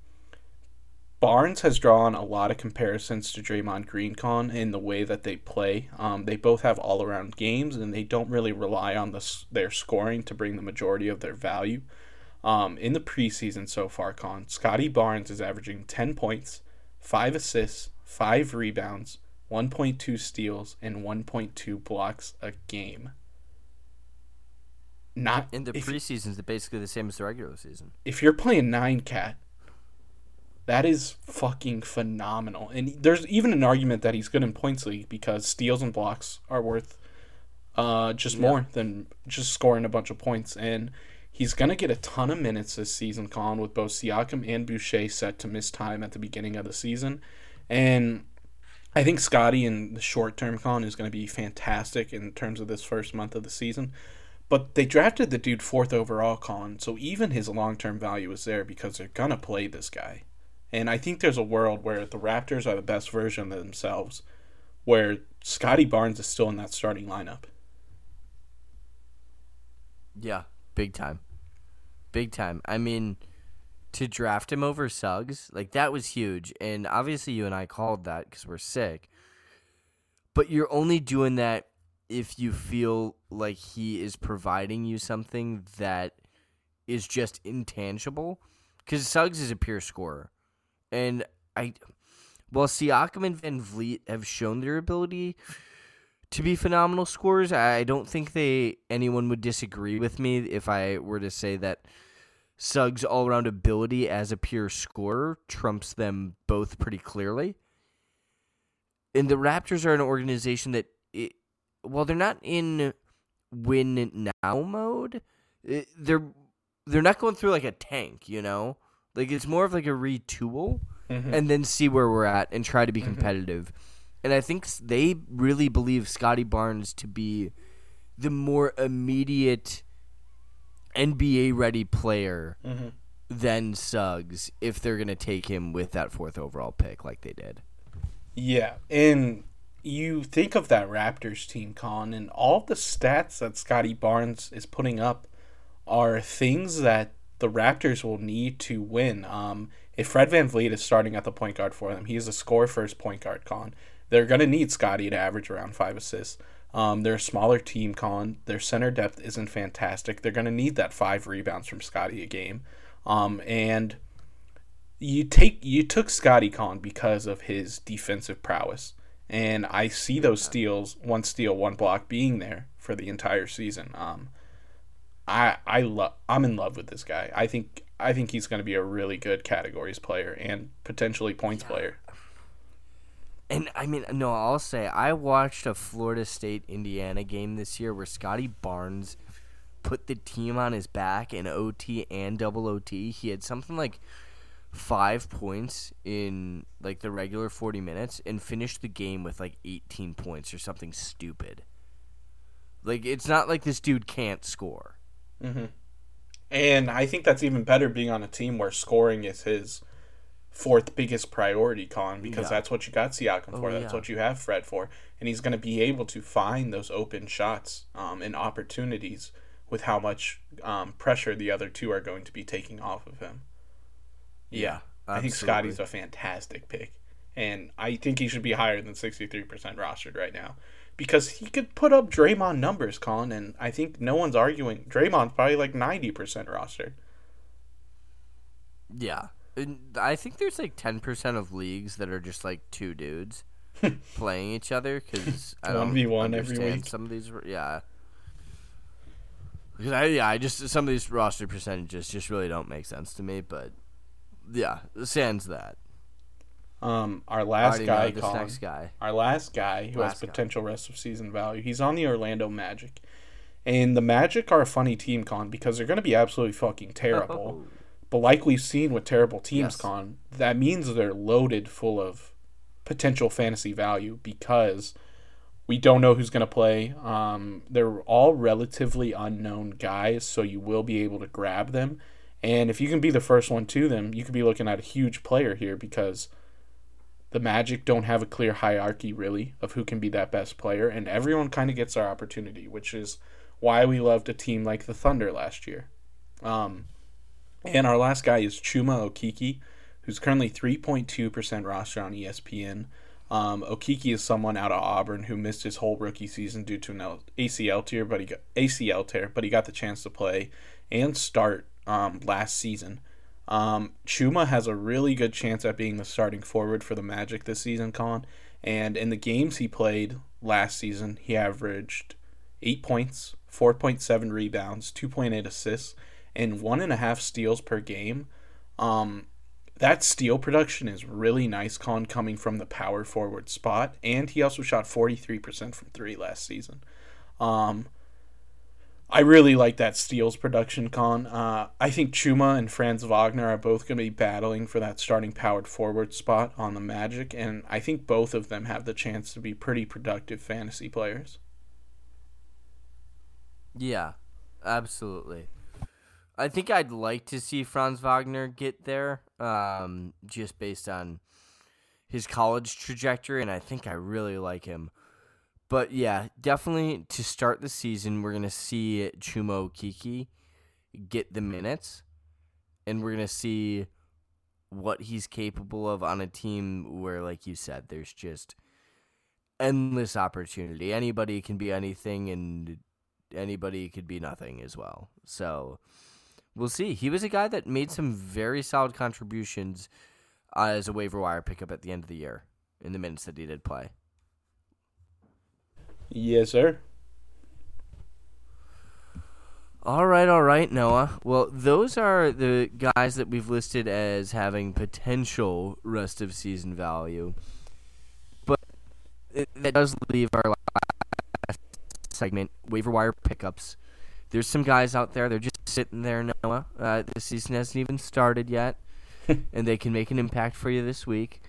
Barnes has drawn a lot of comparisons to Draymond Green Con in the way that they play. Um, they both have all around games, and they don't really rely on the, their scoring to bring the majority of their value. Um, in the preseason so far, Con, Scottie Barnes is averaging 10 points, 5 assists, 5 rebounds, 1.2 steals, and 1.2 blocks a game. Not in the preseason is basically the same as the regular season. If you're playing nine cat, that is fucking phenomenal. And there's even an argument that he's good in points league because steals and blocks are worth uh, just yeah. more than just scoring a bunch of points. And he's gonna get a ton of minutes this season, Colin, with both Siakam and Boucher set to miss time at the beginning of the season. And I think Scottie in the short term, Colin, is going to be fantastic in terms of this first month of the season. But they drafted the dude fourth overall, Colin, so even his long term value is there because they're gonna play this guy. And I think there's a world where the Raptors are the best version of themselves, where Scottie Barnes is still in that starting lineup. Yeah, big time. Big time. I mean, to draft him over Suggs, like that was huge. And obviously, you and I called that because we're sick. But you're only doing that if you feel like he is providing you something that is just intangible. Because Suggs is a pure scorer. And I, well, Siakam and VanVleet have shown their ability to be phenomenal scorers. I don't think they anyone would disagree with me if I were to say that Suggs' all around ability as a pure scorer trumps them both pretty clearly. And the Raptors are an organization that well, they're not in win now mode. They're they're not going through like a tank, you know. Like it's more of like a retool, mm-hmm. and then see where we're at and try to be mm-hmm. competitive. And I think they really believe Scottie Barnes to be the more immediate NBA ready player mm-hmm. than Suggs if they're gonna take him with that fourth overall pick like they did. Yeah, and you think of that Raptors team, Con, and all the stats that Scottie Barnes is putting up are things that the Raptors will need to win. Um, if Fred VanVleet is starting at the point guard for them, he is a score first point guard, Con. They're going to need Scottie to average around five assists. Um, they're a smaller team, Con. Their center depth isn't fantastic. They're going to need that five rebounds from Scottie a game. Um, and you take you took Scottie Con because of his defensive prowess and I see those steals, one steal, one block, being there for the entire season. Um, I I love I'm in love with this guy. I think I think he's going to be a really good categories player and potentially points yeah. player. And I mean, no, I'll say I watched a Florida State Indiana game this year where Scottie Barnes put the team on his back in OT and double OT. He had something like five points in like the regular 40 minutes and finished the game with like 18 points or something stupid. Like it's not like this dude can't score. Mm-hmm. And I think that's even better being on a team where scoring is his fourth biggest priority, Con, because yeah. that's what you got Siakam for. Oh, that's yeah. what you have Fred for, and he's going to be able to find those open shots um, and opportunities with how much um, pressure the other two are going to be taking off of him. Yeah, I think. Scottie's a fantastic pick, and I think he should be higher than sixty three percent rostered right now because he could put up Draymond numbers, Colin, and I think no one's arguing. Draymond's probably like ninety percent rostered. Yeah. I think there's like 10% of leagues that are just like two dudes (laughs) playing each other because I don't 1v1 every understand week. some of these. Yeah. 'Cause I, yeah, I just some of these roster percentages just really don't make sense to me, but yeah, sans that. Um, our last guy, this Colin, next guy. our last guy who Last has guy. potential rest of season value. He's on the Orlando Magic, and the Magic are a funny team, Con, because they're going to be absolutely fucking terrible. (laughs) But like we've seen with terrible teams, Yes. Con, that means they're loaded full of potential fantasy value because we don't know who's going to play. Um, they're all relatively unknown guys, so you will be able to grab them. And if you can be the first one to them, you could be looking at a huge player here because the Magic don't have a clear hierarchy really of who can be that best player, and everyone kind of gets their opportunity, which is why we loved a team like the Thunder last year. Um, and our last guy is Chuma Okeke, who's currently 3.2% roster on ESPN. Um, Okeke is someone out of Auburn who missed his whole rookie season due to an ACL tear, but he got ACL tear, but he got the chance to play and start um, last season. Um, Chuma has a really good chance at being the starting forward for the Magic this season, Con. And in the games he played last season, he averaged eight points, 4.7 rebounds, 2.8 assists, and one and a half steals per game. Um, that steal production is really nice, Con, coming from the power forward spot. And he also shot 43% from three last season. Um, I really like that steals production, Con. Uh, I think Chuma and Franz Wagner are both going to be battling for that starting powered forward spot on the Magic, and I think both of them have the chance to be pretty productive fantasy players. Yeah, absolutely. I think I'd like to see Franz Wagner get there, um, just based on his college trajectory, and I think I really like him. But yeah, definitely to start the season, we're gonna see Chuma Okeke get the minutes, and we're gonna see what he's capable of on a team where, like you said, there's just endless opportunity. Anybody can be anything, and anybody could be nothing as well. So we'll see. He was a guy that made some very solid contributions uh, as a waiver wire pickup at the end of the year in the minutes that he did play. Yes, sir. All right, all right, Noah. Well, those are the guys that we've listed as having potential rest of season value. But that does leave our last segment waiver wire pickups. There's some guys out there, they're just sitting there, Noah. Uh, the season hasn't even started yet, (laughs) and they can make an impact for you this week.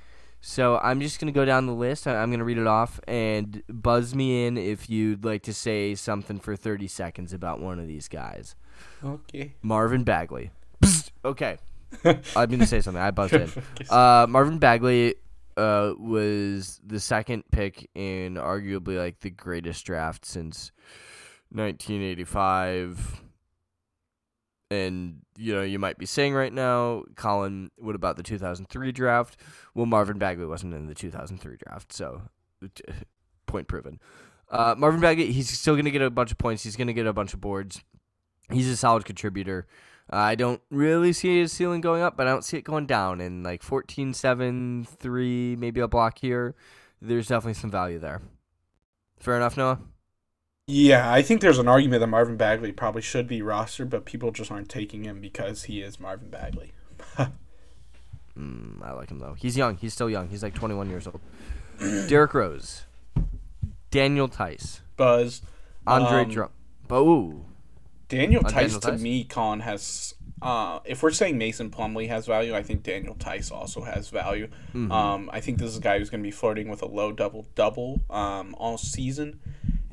So I'm just going to go down the list. I'm going to read it off and buzz me in if you'd like to say something for 30 seconds about one of these guys. Okay. Marvin Bagley. Psst. (laughs) Okay. (laughs) I mean to say something. I buzzed in. Uh, Marvin Bagley uh, was the second pick in arguably like the greatest draft since 1985. And you know, you might be saying right now, Colin, what about the 2003 draft? Well, Marvin Bagley wasn't in the 2003 draft, so (laughs) point proven. Uh, Marvin Bagley, he's still going to get a bunch of points. He's going to get a bunch of boards. He's a solid contributor. Uh, I don't really see his ceiling going up, but I don't see it going down. In like 14, 7, 3, maybe a block here. There's definitely some value there. Fair enough, Noah? Yeah, I think there's an argument that Marvin Bagley probably should be rostered, but people just aren't taking him because he is Marvin Bagley. (laughs) Mm, I like him though. He's young. He's still young. He's like 21 years old. (clears throat) Derrick Rose, Daniel Theis, Buzz. Andre Um, Drum. Boo. Daniel Theis Daniel to Theis? me, Con has. Uh, if we're saying Mason Plumlee has value, I think Daniel Theis also has value. Mhm. Um, I think this is a guy who's going to be flirting with a low double double um, all season,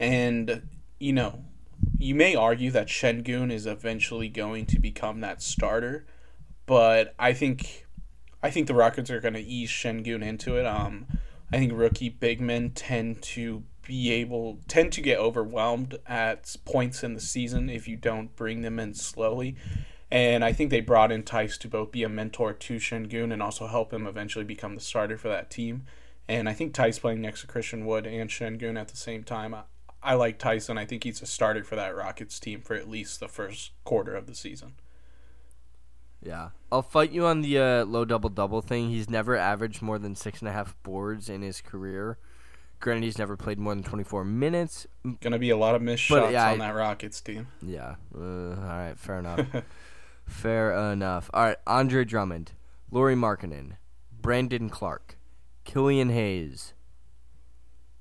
and you know, you may argue that Sengun is eventually going to become that starter, but I think, I think the Rockets are going to ease Sengun into it. Um, I think rookie big men tend to be able tend to get overwhelmed at points in the season if you don't bring them in slowly. And I think they brought in Theis to both be a mentor to Sengun and also help him eventually become the starter for that team. And I think Theis playing next to Christian Wood and Sengun at the same time, I, like Tyson. I think he's a starter for that Rockets team for at least the first quarter of the season. Yeah, I'll fight you on the uh, low double double thing. He's never averaged more than six and a half boards in his career. Granted, he's never played more than 24 minutes. Gonna be a lot of missed But, shots yeah, on I- that Rockets team. Yeah. Uh, all right. Fair enough. (laughs) fair enough. All right. Andre Drummond, Lauri Markkanen, Brandon Clarke, Killian Hayes,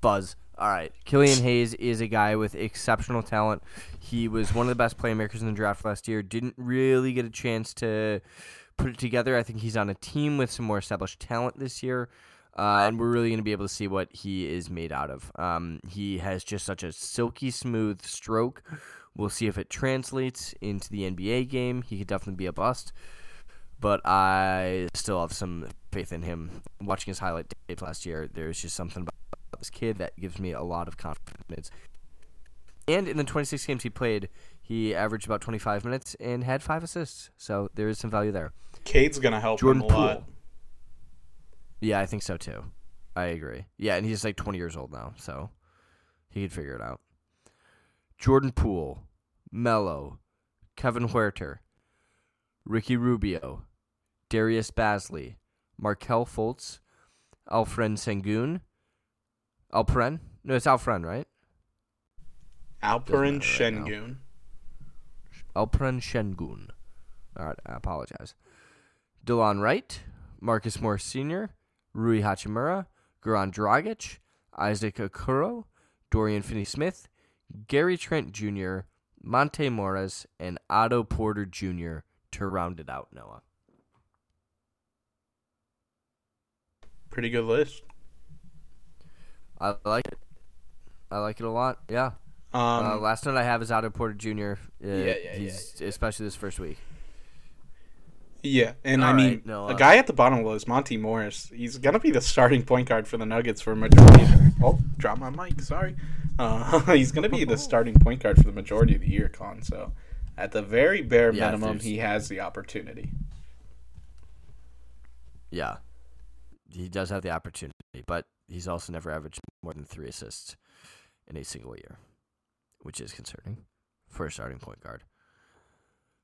Buzz. All right. Killian Hayes is a guy with exceptional talent. He was one of the best playmakers in the draft last year. Didn't really get a chance to put it together. I think he's on a team with some more established talent this year. Uh, and we're really going to be able to see what he is made out of. Um, he has just such a silky smooth stroke. We'll see if it translates into the NBA game. He could definitely be a bust, but I still have some faith in him. Watching his highlight tape last year, there's just something about this kid that gives me a lot of confidence. And in the 26 games he played, he averaged about 25 minutes and had five assists. So there is some value there. Cade's gonna help Jordan him a lot. Yeah, I think so too. I agree. Yeah, and he's like 20 years old now, so he could figure it out. Jordan Poole, Mello, Kevin Huerter, Ricky Rubio, Darius Bazley, Markelle Fultz, Alfred Sengun, Alperen. No, it's Alfred, right? Right Sengun. Alpren Sengun. All right, I apologize. Delon Wright, Marcus Morris Sr., Rui Hachimura, Goran Dragic, Isaac Okoro, Dorian Finney-Smith, Gary Trent Jr., Monte Morris, and Otto Porter Jr. to round it out, Noah. Pretty good list. I like it. I like it a lot. Yeah. Um, uh, last note I have is Otto Porter Jr. Uh, yeah, yeah, he's especially this first week. yeah, and I mean, right, no, the uh, guy at the bottom was Monte Morris. He's gonna be the starting point guard for the Nuggets for a majority. Of, oh, drop my mic. Sorry. Uh, (laughs) he's gonna be the (laughs) starting point guard for the majority of the year, Con. So, at the very bare Yeah, minimum, he has the opportunity. Yeah. He does have the opportunity, but he's also never averaged more than three assists in a single year, which is concerning for a starting point guard.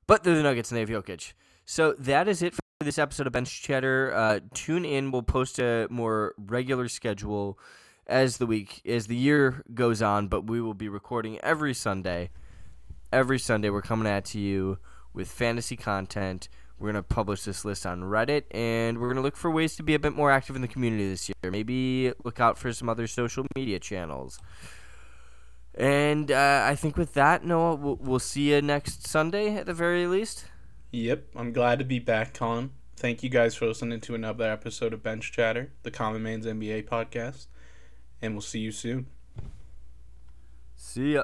But they're the Nuggets and they have Jokic. So that is it for this episode of Bench Chatter. Uh, tune in. We'll post a more regular schedule as the week, as the year goes on, but we will be recording every Sunday. Every Sunday, we're coming at to you with fantasy content. We're going to publish this list on Reddit, and we're going to look for ways to be a bit more active in the community this year. Maybe look out for some other social media channels. And uh, I think with that, Noah, we'll, we'll see you next Sunday at the very least. Yep, I'm glad to be back, Con. Thank you guys for listening to another episode of Bench Chatter, the Common Man's NBA podcast, and we'll see you soon. See ya.